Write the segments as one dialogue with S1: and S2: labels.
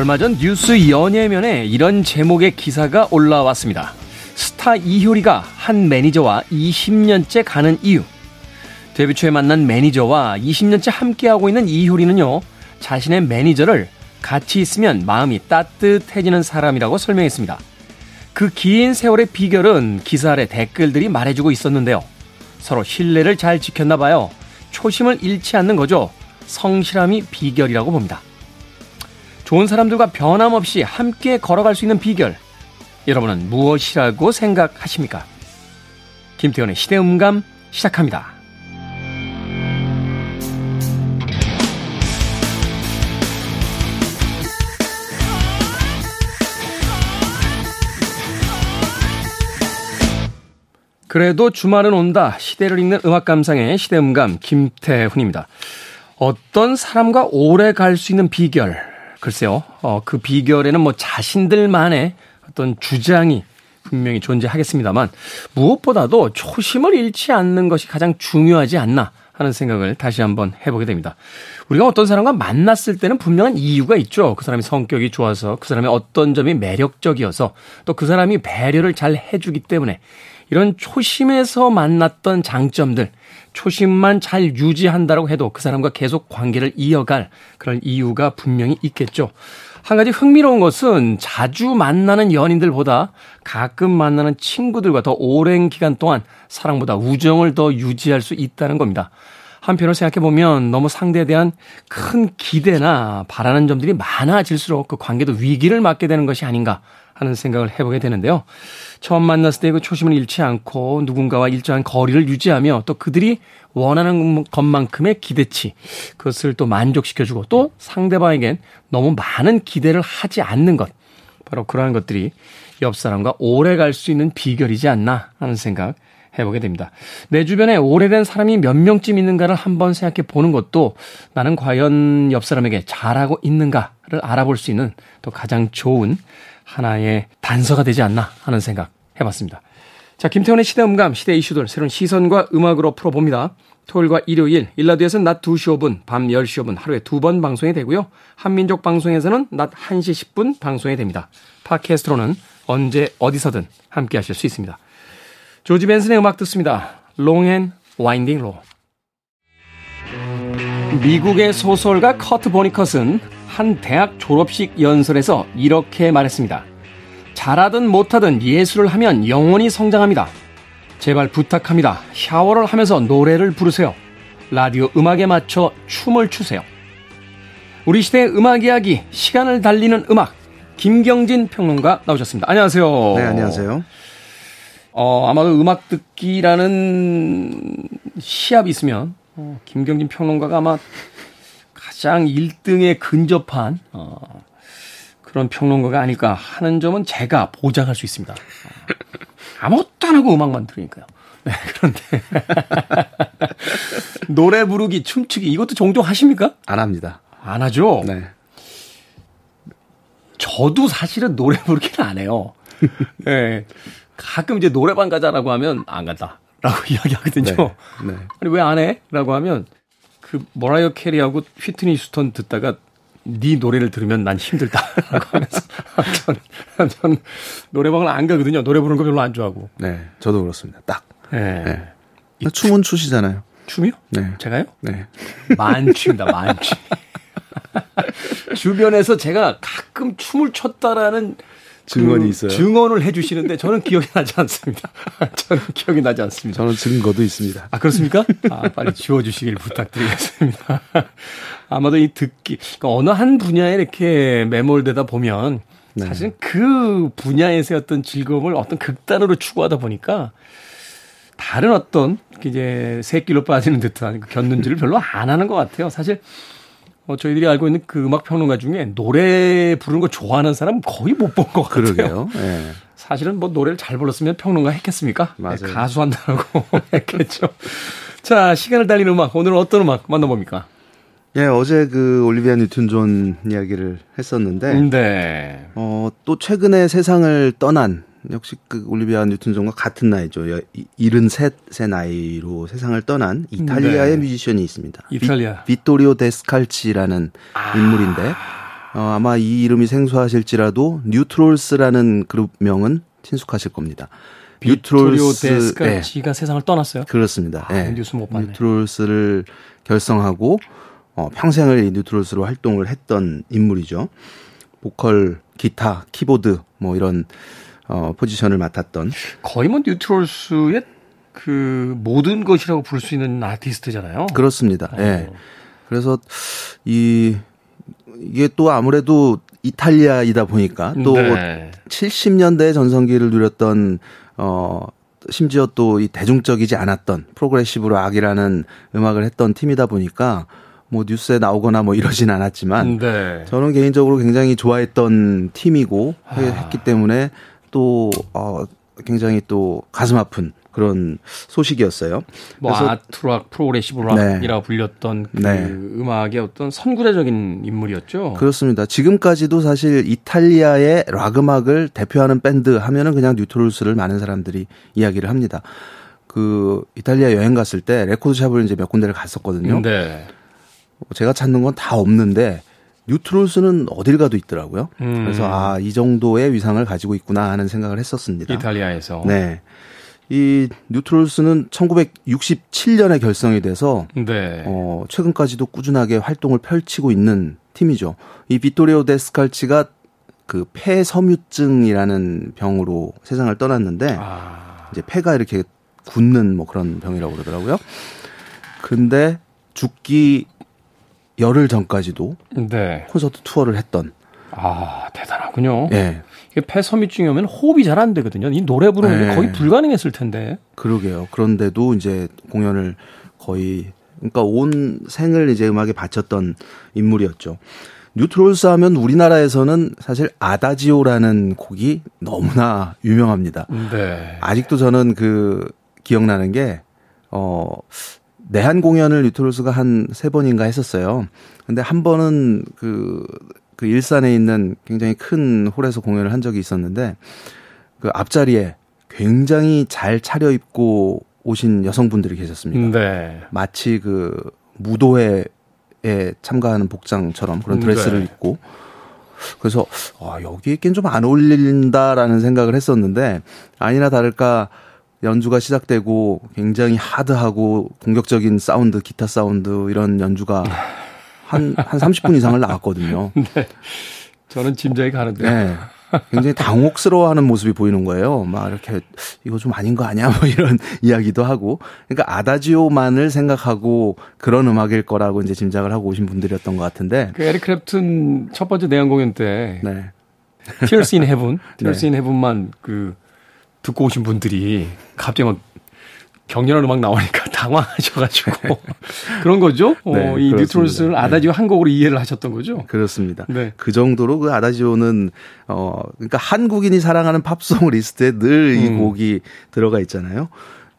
S1: 얼마 전 뉴스 연예면에 이런 제목의 기사가 올라왔습니다. 스타 이효리가 한 매니저와 20년째 가는 이유. 데뷔 초에 만난 매니저와 20년째 함께하고 있는 이효리는요, 자신의 매니저를 같이 있으면 마음이 따뜻해지는 사람이라고 설명했습니다. 그 긴 세월의 비결은 기사 아래 댓글들이 말해주고 있었는데요. 서로 신뢰를 잘 지켰나 봐요. 초심을 잃지 않는 거죠. 성실함이 비결이라고 봅니다. 좋은 사람들과 변함없이 함께 걸어갈 수 있는 비결. 여러분은 무엇이라고 생각하십니까? 김태현의 시대음감 시작합니다. 그래도 주말은 온다. 시대를 읽는 음악 감상의 시대음감 김태훈입니다. 어떤 사람과 오래 갈 수 있는 비결. 글쎄요, 어, 그 비결에는 뭐 자신들만의 어떤 주장이 분명히 존재하겠습니다만 무엇보다도 초심을 잃지 않는 것이 가장 중요하지 않나 하는 생각을 다시 한번 해보게 됩니다. 우리가 어떤 사람과 만났을 때는 분명한 이유가 있죠. 그 사람이 성격이 좋아서, 그 사람의 어떤 점이 매력적이어서, 또 그 사람이 배려를 잘 해주기 때문에 이런 초심에서 만났던 장점들, 초심만 잘 유지한다고 해도 그 사람과 계속 관계를 이어갈 그런 이유가 분명히 있겠죠. 한 가지 흥미로운 것은 자주 만나는 연인들보다 가끔 만나는 친구들과 더 오랜 기간 동안 사랑보다 우정을 더 유지할 수 있다는 겁니다. 한편으로 생각해보면 너무 상대에 대한 큰 기대나 바라는 점들이 많아질수록 그 관계도 위기를 맞게 되는 것이 아닌가 하는 생각을 해보게 되는데요. 처음 만났을 때 그 초심을 잃지 않고 누군가와 일정한 거리를 유지하며 또 그들이 원하는 것만큼의 기대치 그것을 또 만족시켜주고 또 상대방에겐 너무 많은 기대를 하지 않는 것 바로 그러한 것들이 옆 사람과 오래 갈 수 있는 비결이지 않나 하는 생각 해보게 됩니다. 내 주변에 오래된 사람이 몇 명쯤 있는가를 한번 생각해 보는 것도 나는 과연 옆 사람에게 잘하고 있는가를 알아볼 수 있는 또 가장 좋은 하나의 단서가 되지 않나 하는 생각 해봤습니다. 자, 김태훈의 시대 음감, 시대 이슈들 새로운 시선과 음악으로 풀어봅니다. 토요일과 일요일, 일라드에서는 낮 2시 5분, 밤 10시 5분 하루에 두 번 방송이 되고요. 한민족 방송에서는 낮 1시 10분 방송이 됩니다. 팟캐스트로는 언제 어디서든 함께 하실 수 있습니다. 조지 벤슨의 음악 듣습니다. And Winding Road. 미국의 소설가 커트 보니컷은 한 대학 졸업식 연설에서 이렇게 말했습니다. 잘하든 못하든 예술을 하면 영원히 성장합니다. 제발 부탁합니다. 샤워를 하면서 노래를 부르세요. 라디오 음악에 맞춰 춤을 추세요. 우리 시대의 음악 이야기, 시간을 달리는 음악, 김경진 평론가 나오셨습니다. 안녕하세요.
S2: 네, 안녕하세요.
S1: 어, 아마도 음악 듣기라는 시합이 있으면, 어, 김경진 평론가가 아마 가장 1등에 근접한, 어, 그런 평론가가 아닐까 하는 점은 제가 보장할 수 있습니다. 아무것도 안 하고 음악만 들으니까요. 네, 그런데. 노래 부르기, 춤추기, 이것도 종종 하십니까?
S2: 안 합니다.
S1: 안 하죠?
S2: 네.
S1: 저도 사실은 노래 부르기는 안 해요. 네. 가끔 이제 노래방 가자라고 하면 안 간다. 라고 이야기하거든요. 네. 네. 아니, 왜 안 해? 라고 하면 그 머라이어 캐리하고 휘트니 휴스턴 듣다가 네 노래를 들으면 난 힘들다 라고 하면서 전, 전 노래방을 안 가거든요. 노래 부르는 거 별로 안 좋아하고.
S2: 네, 저도 그렇습니다. 딱. 네. 네. 이 춤은 추시잖아요.
S1: 춤이요?
S2: 네.
S1: 제가요?
S2: 네.
S1: 만취입니다. 만취. 주변에서 제가 가끔 춤을 췄다라는
S2: 증언이 그 있어요.
S1: 증언을 해주시는데 저는 기억이 나지 않습니다. 저는 기억이 나지 않습니다.
S2: 저는 증거도 있습니다.
S1: 아 그렇습니까? 아 빨리 지워주시길 부탁드리겠습니다. 아마도 이 듣기 그러니까 어느 한 분야에 이렇게 매몰되다 보면 네. 사실은 그 분야에서의 어떤 즐거움을 어떤 극단으로 추구하다 보니까 다른 어떤 이제 새끼로 빠지는 듯한 그 견눈질을 별로 안 하는 것 같아요. 사실 어, 저희들이 알고 있는 그 음악 평론가 중에 노래 부르는 거 좋아하는 사람 거의 못 본 것 같아요.
S2: 그러게요. 네.
S1: 사실은 뭐 노래를 잘 불렀으면 평론가 했겠습니까?
S2: 맞아요. 네,
S1: 가수 한다고 했겠죠. 자, 시간을 달리는 음악. 오늘은 어떤 음악 만나봅니까?
S2: 예, 어제 그 올리비아 뉴튼 존 이야기를 했었는데,
S1: 네.
S2: 어, 또 최근에 세상을 떠난 역시 그 올리비아 뉴튼 존과 같은 나이죠. 73세 나이로 세상을 떠난 이탈리아의 네. 뮤지션이 있습니다.
S1: 이탈리아.
S2: 비토리오 데 스칼치라는 아. 인물인데 어, 아마 이 이름이 생소하실지라도 뉴트롤스라는 그룹 명은 친숙하실 겁니다.
S1: 비토리오 데 스칼치가 네. 세상을 떠났어요?
S2: 그렇습니다.
S1: 아, 네. 뉴스 못 봤네.
S2: 뉴트롤스를 결성하고 어, 평생을 이 뉴트롤스로 활동을 했던 인물이죠. 보컬, 기타, 키보드 뭐 이런 어, 포지션을 맡았던
S1: 거의 뭐 뉴트롤스의 그 모든 것이라고 부를 수 있는 아티스트잖아요.
S2: 그렇습니다. 예. 어. 네. 그래서 이 이게 또 아무래도 이탈리아이다 보니까 또 네. 70년대 전성기를 누렸던 어 심지어 또 이 대중적이지 않았던 프로그레시브 락이라는 음악을 했던 팀이다 보니까 뭐 뉴스에 나오거나 뭐 이러진 않았지만 네. 저는 개인적으로 굉장히 좋아했던 팀이고 아. 했기 때문에 또 어, 굉장히 또 가슴 아픈 그런 소식이었어요.
S1: 뭐 아트락 프로그레시브 락이라고 네. 불렸던 그 네. 음악의 어떤 선구자적인 인물이었죠.
S2: 그렇습니다. 지금까지도 사실 이탈리아의 락 음악을 대표하는 밴드 하면은 그냥 뉴트롤스를 많은 사람들이 이야기를 합니다. 그 이탈리아 여행 갔을 때 레코드샵을 이제 몇 군데를 갔었거든요. 네. 제가 찾는 건 다 없는데 뉴트롤스는 어딜 가도 있더라고요. 음. 그래서 아, 이 정도의 위상을 가지고 있구나 하는 생각을 했었습니다.
S1: 이탈리아에서.
S2: 네. 이 뉴트롤스는 1967년에 결성이 돼서 네. 어, 최근까지도 꾸준하게 활동을 펼치고 있는 팀이죠. 이 비토리오 데스칼치가 그 폐섬유증이라는 병으로 세상을 떠났는데 아. 이제 폐가 이렇게 굳는 뭐 그런 병이라고 그러더라고요. 근데 죽기 열흘 전까지도 네. 콘서트 투어를 했던
S1: 아 대단하군요. 네. 이게 폐섬유증이 오면 호흡이 잘 안 되거든요. 이 노래 부르는 게 네. 거의 불가능했을 텐데.
S2: 그러게요. 그런데도 이제 공연을 거의 그러니까 온 생을 이제 음악에 바쳤던 인물이었죠. 뉴트롤스 하면 우리나라에서는 사실 아다지오라는 곡이 너무나 유명합니다. 네. 아직도 저는 그 기억나는 게 어, 내한 공연을 뉴트롤스가 한 세 번인가 했었어요. 근데 한 번은 그, 그 일산에 있는 굉장히 큰 홀에서 공연을 한 적이 있었는데 그 앞자리에 굉장히 잘 차려입고 오신 여성분들이 계셨습니다. 네. 마치 그 무도회에 참가하는 복장처럼 그런 드레스를 네. 입고 그래서 아, 여기에는 좀 안 어울린다라는 생각을 했었는데 아니나 다를까 연주가 시작되고 굉장히 하드하고 공격적인 사운드, 기타 사운드 이런 연주가 한, 한 30분 이상을 나왔거든요. 네.
S1: 저는 짐작이 가는데. 네.
S2: 굉장히 당혹스러워하는 모습이 보이는 거예요. 막 이렇게 이거 좀 아닌 거 아니야? 뭐 이런 이야기도 하고. 그러니까 아다지오만을 생각하고 그런 음악일 거라고 이제 짐작을 하고 오신 분들이었던 것 같은데.
S1: 그 에릭 크랩튼 첫 번째 내한 공연 때. 네. Tears in Heaven, Tears 네. in Heaven만 그 듣고 오신 분들이 갑자기 막 격렬한 음악 나오니까 당황하셔가지고 그런 거죠. 어, 네, 어, 이 뉴트롤스를 네. 아다지오 한 곡으로 이해를 하셨던 거죠.
S2: 그렇습니다. 네. 그 정도로 그 아다지오는 어 그러니까 한국인이 사랑하는 팝송 리스트에 늘 이 음. 곡이 들어가 있잖아요.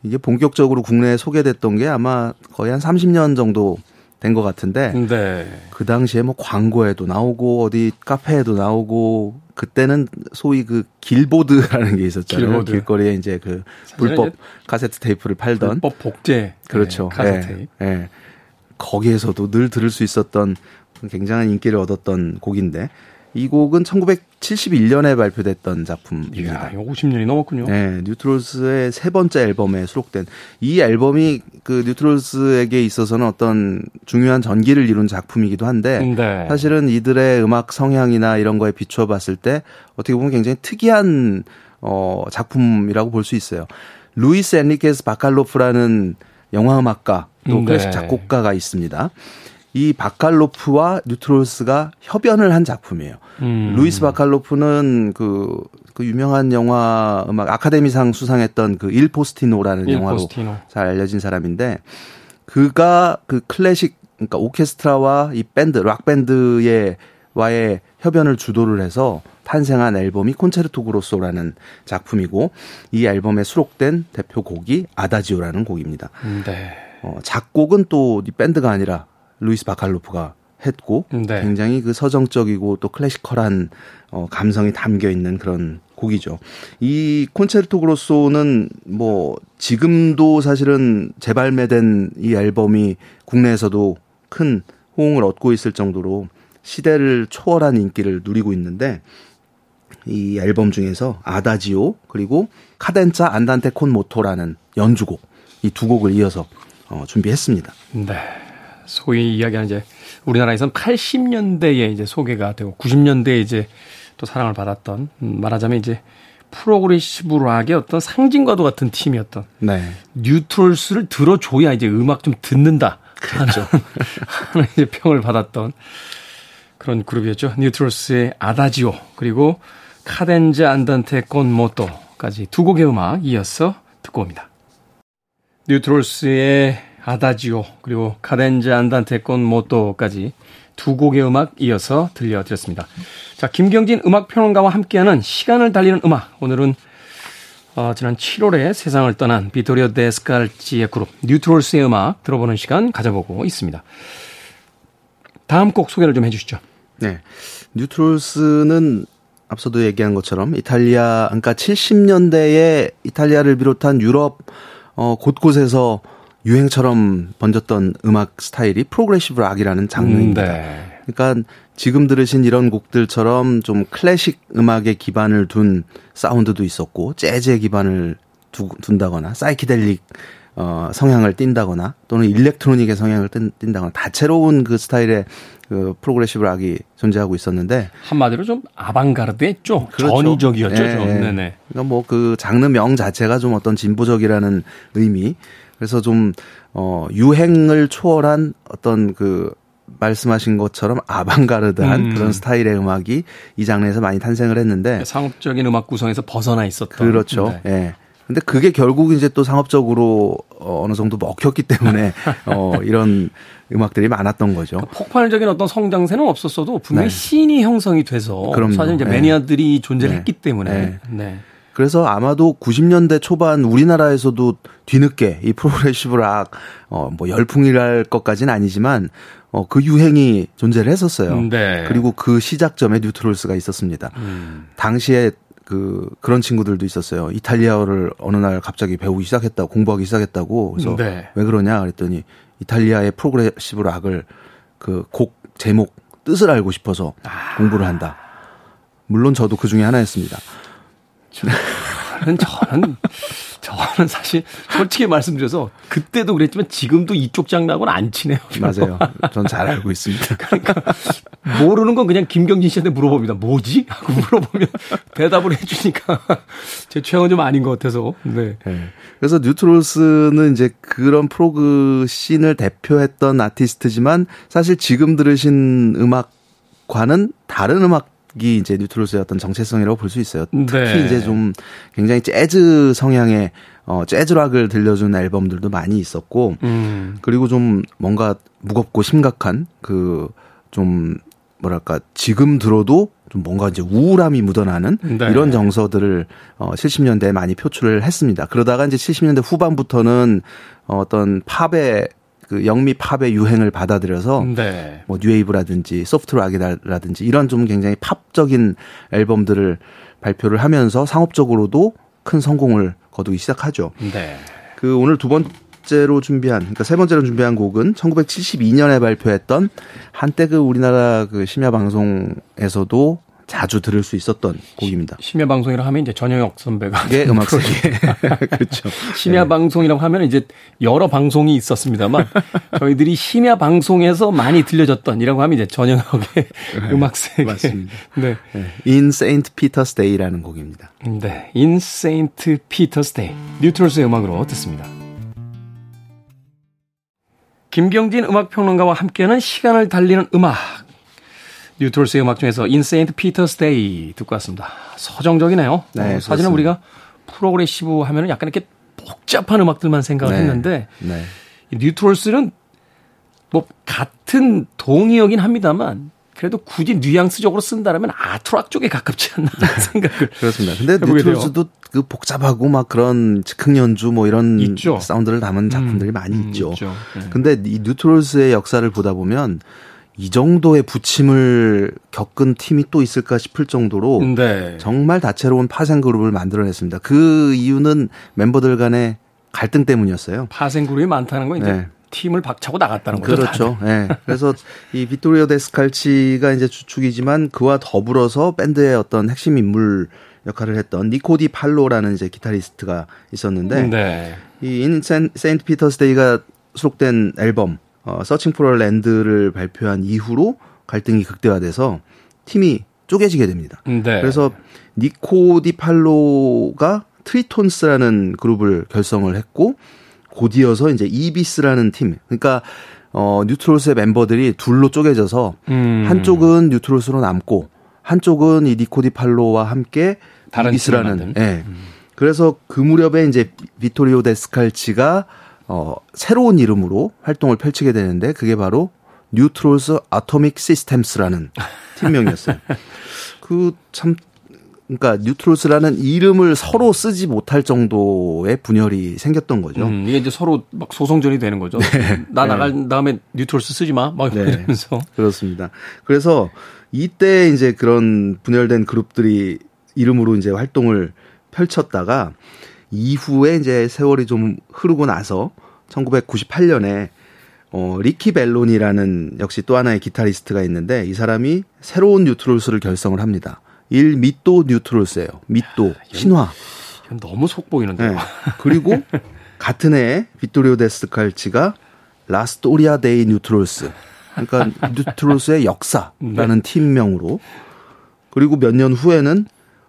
S2: 이게 본격적으로 국내에 소개됐던 게 아마 거의 한 30년 정도 된 것 같은데 네. 그 당시에 뭐 광고에도 나오고 어디 카페에도 나오고 그때는 소위 그 길보드라는 게 있었잖아요. 길보드. 길거리에 이제 그 불법 카세트 테이프를 팔던
S1: 불법 복제
S2: 그렇죠. 네, 카세트. 예, 예. 거기에서도 늘 들을 수 있었던 굉장한 인기를 얻었던 곡인데 이 곡은 1971년에 발표됐던 작품입니다.
S1: 이야, 50년이 넘었군요.
S2: 네, 뉴트롤스의 세 번째 앨범에 수록된 이 앨범이 그 뉴트롤스에게 있어서는 어떤 중요한 전기를 이룬 작품이기도 한데 네. 사실은 이들의 음악 성향이나 이런 거에 비추어 봤을 때 어떻게 보면 굉장히 특이한 어 작품이라고 볼 수 있어요. 루이스 엔리케스 바칼로프라는 영화 음악가 또 네. 클래식 작곡가가 있습니다. 이 바칼로프와 뉴트롤스가 협연을 한 작품이에요. 음. 루이스 바칼로프는 그, 그 유명한 영화 음악 아카데미상 수상했던 그 Il Postino라는 일 영화로 Postino. 잘 알려진 사람인데 그가 그 클래식 그러니까 오케스트라와 이 밴드 rock 밴드의 와의 협연을 주도를 해서 탄생한 앨범이 콘체르토 그로소라는 작품이고 이 앨범에 수록된 대표 곡이 아다지오라는 곡입니다. 네. 어, 작곡은 또 이 밴드가 아니라 루이스 바칼로프가 했고 네. 굉장히 그 서정적이고 또 classical한 어 감성이 담겨 있는 그런 곡이죠. 이 콘체르토 그로소는 뭐 지금도 사실은 재발매된 이 앨범이 국내에서도 큰 호응을 얻고 있을 정도로 시대를 초월한 인기를 누리고 있는데 이 앨범 중에서 아다지오 그리고 카덴차 안단테 콘 모토라는 연주곡 이 두 곡을 이어서 어, 준비했습니다.
S1: 네. 소위 이야기하는 이제 우리나라에서는 80년대에 이제 소개가 되고 90년대에 이제 또 사랑을 받았던 음, 말하자면 이제 progressive rock의 어떤 상징과도 같은 팀이었던 네. 뉴트롤스를 들어줘야 이제 음악 좀 듣는다. 그렇죠. 하는 이제 평을 받았던 그런 그룹이었죠. 뉴트럴스의 아다지오 그리고 카덴제 안단테 콘 모토까지 두 곡의 음악 이어서 듣고 옵니다. 뉴트롤스의 아다지오 그리고 카덴제 안단테 콘 모토까지 두 곡의 음악 이어서 들려드렸습니다. 자, 김경진 음악 평론가와 함께하는 시간을 달리는 음악. 오늘은 어, 지난 7월에 세상을 떠난 비토리오 데스칼지의 그룹 뉴트롤스의 음악 들어보는 시간 가져보고 있습니다. 다음 곡 소개를 좀 해주시죠.
S2: 네. 뉴트롤스는 앞서도 얘기한 것처럼 이탈리아, 그러니까 70년대에 이탈리아를 비롯한 유럽 어, 곳곳에서 유행처럼 번졌던 음악 스타일이 progressive rock이라는 장르입니다. 음, 네. 그러니까 지금 들으신 이런 곡들처럼 좀 클래식 음악에 기반을 둔 사운드도 있었고 재즈에 기반을 두, 둔다거나 사이키델릭 어, 성향을 띈다거나 또는 electronic의 성향을 띈, 다거나 다채로운 그 스타일의 그 progressive rock이 존재하고 있었는데
S1: 한마디로 좀 아방가르드했죠. 그렇죠. 전위적이었죠. 네. 좀.
S2: 네네. 그러니까 뭐 그 장르 명 자체가 좀 어떤 진보적이라는 의미. 그래서 좀 어, 유행을 초월한 어떤 그 말씀하신 것처럼 아방가르드한 음. 그런 스타일의 음악이 이 장르에서 많이 탄생을 했는데
S1: 상업적인 음악 구성에서 벗어나 있었던
S2: 그렇죠. 예. 네. 네. 근데 그게 결국 이제 또 상업적으로 어, 어느 정도 먹혔기 때문에 어 이런 음악들이 많았던 거죠.
S1: 그러니까 폭발적인 어떤 성장세는 없었어도 분명히 네. scene이 형성이 돼서 그럼요. 사실 이제 네. 매니아들이 존재를 네. 했기 때문에 네. 네.
S2: 그래서 아마도 90년대 초반 우리나라에서도 뒤늦게 이 progressive rock, 어, 뭐 열풍이랄 것까지는 아니지만, 어, 그 유행이 존재를 했었어요. 네. 그리고 그 시작점에 뉴트롤스가 있었습니다. 음. 당시에 그 그런 친구들도 있었어요. 이탈리아어를 어느 날 갑자기 배우기 시작했다고 공부하기 시작했다고. 그래서 네. 왜 그러냐 그랬더니 이탈리아의 progressive rock을 그 곡 제목 뜻을 알고 싶어서 아. 공부를 한다. 물론 저도 그 중에 하나였습니다.
S1: 저는 저는 저는 사실 솔직히 말씀드려서 그때도 그랬지만 지금도 이쪽 장르하고는 안 친해요.
S2: 맞아요. 전 잘 알고 있습니다.
S1: 그러니까 모르는 건 그냥 김경진 씨한테 물어봅니다. 뭐지? 하고 물어보면 대답을 해주니까 제 취향은 좀 아닌 것 같아서. 네. 네.
S2: 그래서 뉴트롤스는 이제 그런 프로그 씬을 대표했던 아티스트지만 사실 지금 들으신 음악 과는 다른 음악 이 이제 뉴트로스의 어떤 정체성이라고 볼 수 있어요. 특히 네. 이제 좀 굉장히 재즈 성향의 어 재즈 락을 들려준 앨범들도 많이 있었고 음. 그리고 좀 뭔가 무겁고 심각한 그 좀 뭐랄까 지금 들어도 좀 뭔가 이제 우울함이 묻어나는 네. 이런 정서들을 어 70년대에 많이 표출을 했습니다. 그러다가 이제 70년대 후반부터는 어떤 팝의 그 영미 팝의 유행을 받아들여서 네. 뭐 뉴웨이브라든지 소프트락이라든지 이런 좀 굉장히 팝적인 앨범들을 발표를 하면서 상업적으로도 큰 성공을 거두기 시작하죠. 네. 그 오늘 두 번째로 준비한 그러니까 세 번째로 준비한 곡은 1972년에 발표했던 한때 그 우리나라 그 심야 방송에서도 자주 들을 수 있었던 곡입니다.
S1: 심야 방송이라고 하면 이제 전영혁 선배가
S2: 예, 음악 세계 그렇죠.
S1: 심야 네. 방송이라고 하면 이제 여러 방송이 있었습니다만 저희들이 심야 방송에서 많이 들려졌던이라고 하면 이제 전영혁의 네, 음악 세계
S2: 맞습니다. 네. 네. In Saint Peter's Day라는 곡입니다.
S1: 네. In Saint Peter's Day. 뉴트롤스의 음악으로 듣습니다. 김경진 음악평론가와 함께하는 시간을 달리는 음악 뉴트롤스의 음악 중에서 In Saint Peter's Day 듣고 왔습니다. 서정적이네요. 네, 어, 사실은 우리가 progressive 하면은 약간 이렇게 복잡한 음악들만 생각을 네, 했는데 네. 뉴트롤스는 뭐 같은 동의어긴 합니다만 그래도 굳이 뉘앙스적으로 쓴다면 아트락 쪽에 가깝지 않나 생각을
S2: 그렇습니다. 근데 뉴트롤스도 그 복잡하고 막 그런 즉흥 연주 뭐 이런 있죠. 사운드를 담은 작품들이 음, 많이 음, 있죠. 있죠. 네. 근데 이 뉴트롤스의 역사를 보다 보면 이 정도의 부침을 겪은 팀이 또 있을까 싶을 정도로 네. 정말 다채로운 파생 그룹을 만들어냈습니다. 그 이유는 멤버들 간의 갈등 때문이었어요.
S1: 파생 그룹이 많다는 건 이제 네. 팀을 박차고 나갔다는 거죠.
S2: 그렇죠. 예. 네. 그래서 이 비토리오 데스칼치가 이제 주축이지만 그와 더불어서 밴드의 어떤 핵심 인물 역할을 했던 니코 디 팔로라는 이제 기타리스트가 있었는데 네. 이 In Saint Peter's Day가 수록된 앨범 어 Searching for a Land를 발표한 이후로 갈등이 극대화돼서 팀이 쪼개지게 됩니다. 네. 그래서 니코 디 팔로가 트리톤스라는 그룹을 결성을 했고 곧이어서 이제 이비스라는 팀. 그러니까 어 뉴트롤스의 멤버들이 둘로 쪼개져서 음. 한쪽은 뉴트롤스로 남고 한쪽은 이 니코 디 팔로와 함께 다른 이비스라는 예. 네. 음. 그래서 그 무렵에 이제 비토리오 데스칼치가 어 새로운 이름으로 활동을 펼치게 되는데 그게 바로 뉴트롤스 아토믹 시스템스라는 팀명이었어요. 그 참 그러니까 뉴트로스라는 이름을 서로 쓰지 못할 정도의 분열이 생겼던 거죠. 음,
S1: 이게 이제 서로 막 소송전이 되는 거죠. 네. 나 나갈 네. 다음에 뉴트로스 쓰지 마. 막 네. 이러면서.
S2: 그렇습니다. 그래서 이때 이제 그런 분열된 그룹들이 이름으로 이제 활동을 펼쳤다가 이후에 이제 세월이 좀 흐르고 나서 1998년에 어, 리키 벨론이라는 역시 또 하나의 기타리스트가 있는데 이 사람이 새로운 뉴트로스를 결성을 합니다. Il Mito 뉴트로스예요. Mito 아, 신화.
S1: 이건 너무 속 보이는데요. 네.
S2: 그리고 같은 해에 비토리오 데스칼치가 La Storia dei 뉴트로스. 그러니까 뉴트로스의 역사라는 네. 팀명으로 그리고 몇 년 후에는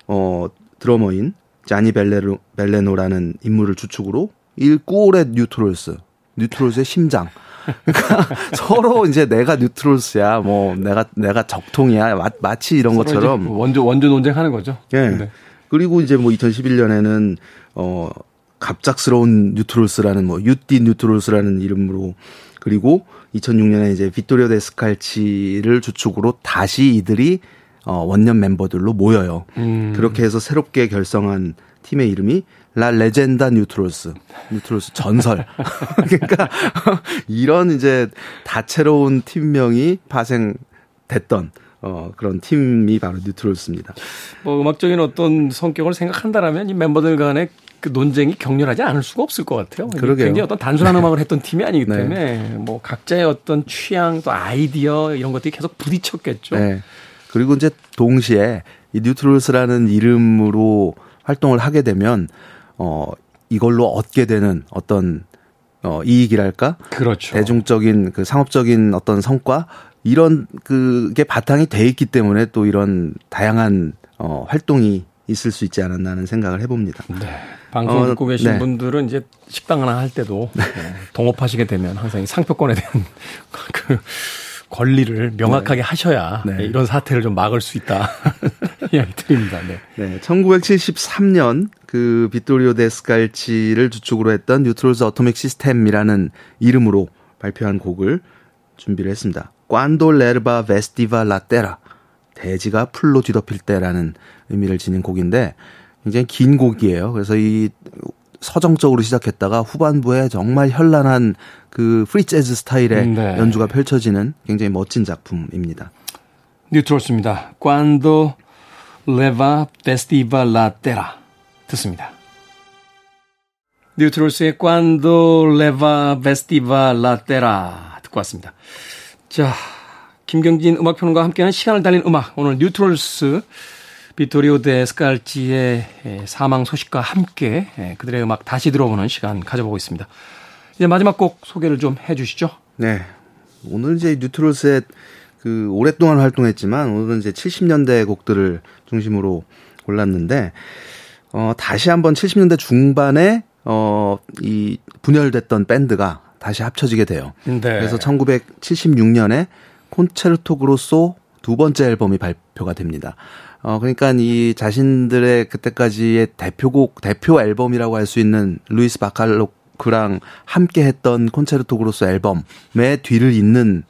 S2: 어 드러머인 자니 벨레로, 벨레노라는 인물을 주축으로 Il Cuore 뉴트로스, 뉴트로스의 심장 그러니까 서로 이제 내가 뉴트로스야, 뭐 내가 내가 적통이야, 마, 마치 이런 것처럼
S1: 원조 원조 논쟁하는 거죠.
S2: 예. 네. 그리고 이제 뭐 2011년에는 어 갑작스러운 뉴트로스라는 뭐 UT 뉴트로스라는 이름으로 그리고 2006년에 이제 비토리오 데스칼치를 주축으로 다시 이들이 어 원년 멤버들로 모여요. 음. 그렇게 해서 새롭게 결성한 팀의 이름이 La Leggenda 뉴트로스. 뉴트로스 전설. 그러니까 이런 이제 다채로운 팀명이 파생됐던 어, 그런 팀이 바로 뉴트로스입니다.
S1: 뭐 음악적인 어떤 성격을 생각한다라면 이 멤버들 간의 그 논쟁이 격렬하지 않을 수가 없을 것 같아요. 그러게요. 굉장히 어떤 단순한 음악을 했던 팀이 아니기 네. 때문에 네. 뭐 각자의 어떤 취향 또 아이디어 이런 것들이 계속 부딪혔겠죠. 네.
S2: 그리고 이제 동시에 이 뉴트로스라는 이름으로 활동을 하게 되면 어 이걸로 얻게 되는 어떤 어 이익이랄까?
S1: 그렇죠.
S2: 대중적인 그 상업적인 어떤 성과 이런 그게 바탕이 돼 있기 때문에 또 이런 다양한 어 활동이 있을 수 있지 않았나 하는 생각을 해봅니다. 네.
S1: 방송 어, 듣고 계신 네. 분들은 이제 식당 하나 할 때도 네. 어, 동업하시게 되면 항상 상표권에 대한 그 권리를 명확하게 네. 하셔야 네. 이런 사태를 좀 막을 수 있다. 이야기 드립니다. 네.
S2: 네. 1973년 그 비토리오 데스칼치를 주축으로 했던 뉴트롤스 Atomic System이라는 이름으로 발표한 곡을 준비를 했습니다. Quando l'erba vestiva la terra 대지가 풀로 뒤덮일 때라는 의미를 지닌 곡인데 굉장히 긴 곡이에요. 그래서 이 서정적으로 시작했다가 후반부에 정말 현란한 그 프리 재즈 스타일의 네. 연주가 펼쳐지는 굉장히 멋진 작품입니다.
S1: 뉴트로스입니다. Quando l'erba vestiva la terra 듣습니다. 뉴트로스의 Quando l'erba vestiva la terra 듣고 왔습니다. 자, 김경진 음악평론가와 함께하는 시간을 달린 음악 오늘 뉴트로스 비토리오 데 스칼지의 사망 소식과 함께 그들의 음악 다시 들어보는 시간 가져보고 있습니다. 이제 마지막 곡 소개를 좀 해주시죠.
S2: 네. 오늘 이제 뉴트로스의 그 오랫동안 활동했지만 오늘은 이제 70년대 곡들을 중심으로 골랐는데 어 다시 한번 70년대 중반에 어이 분열됐던 밴드가 다시 합쳐지게 돼요. 네. 그래서 1976년에 콘체르토 그로소 두 번째 앨범이 발표가 됩니다. 어, 그러니까 이 자신들의 그때까지의 대표곡, 대표 앨범이라고 할 수 있는 루이스 바칼로프랑 함께 했던 콘체르토 그로소 앨범의 뒤를 잇는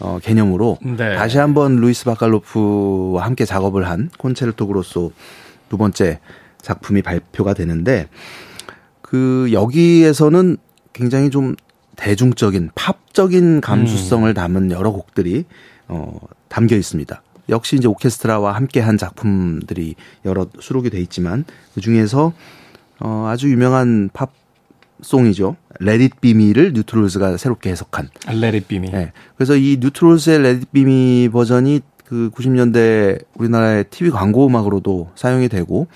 S2: 어, 개념으로 네. 다시 한번 루이스 바칼로프와 함께 작업을 한 콘체르토 그로소 두 번째 작품이 발표가 되는데 그 여기에서는 굉장히 좀 대중적인 팝적인 감수성을 음. 담은 여러 곡들이 어 담겨 있습니다. 역시 이제 오케스트라와 함께 한 작품들이 여러 수록이 돼 있지만 그 중에서 어 아주 유명한 팝 송이죠. 레딧 비미를 뉴트롤즈가 새롭게 해석한.
S1: 레딧 비미.
S2: 네. 그래서 이 뉴트롤즈의 레딧 비미 버전이 그 90년대 우리나라의 TV 광고 음악으로도 사용이 되고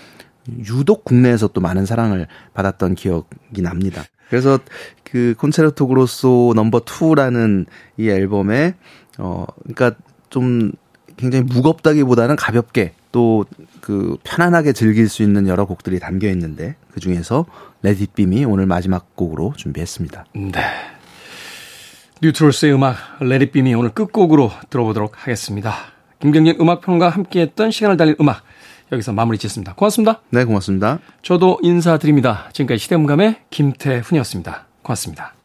S2: 유독 국내에서 또 많은 사랑을 받았던 기억이 납니다. 그래서 그 콘체르토 그로소 넘버 2라는 이 앨범에 어 그러니까 좀 굉장히 무겁다기보다는 가볍게 또 그 편안하게 즐길 수 있는 여러 곡들이 담겨 있는데 그 중에서 Let It Be Me 오늘 마지막 곡으로 준비했습니다.
S1: 네. 뉴트롤스의 음악 Let It Be Me 오늘 끝곡으로 들어보도록 하겠습니다. 김경진 음악평론가 함께했던 시간을 달린 음악 여기서 마무리 짓습니다. 고맙습니다.
S2: 네, 고맙습니다.
S1: 저도 인사드립니다. 지금까지 시대음감의 김태훈이었습니다. 고맙습니다.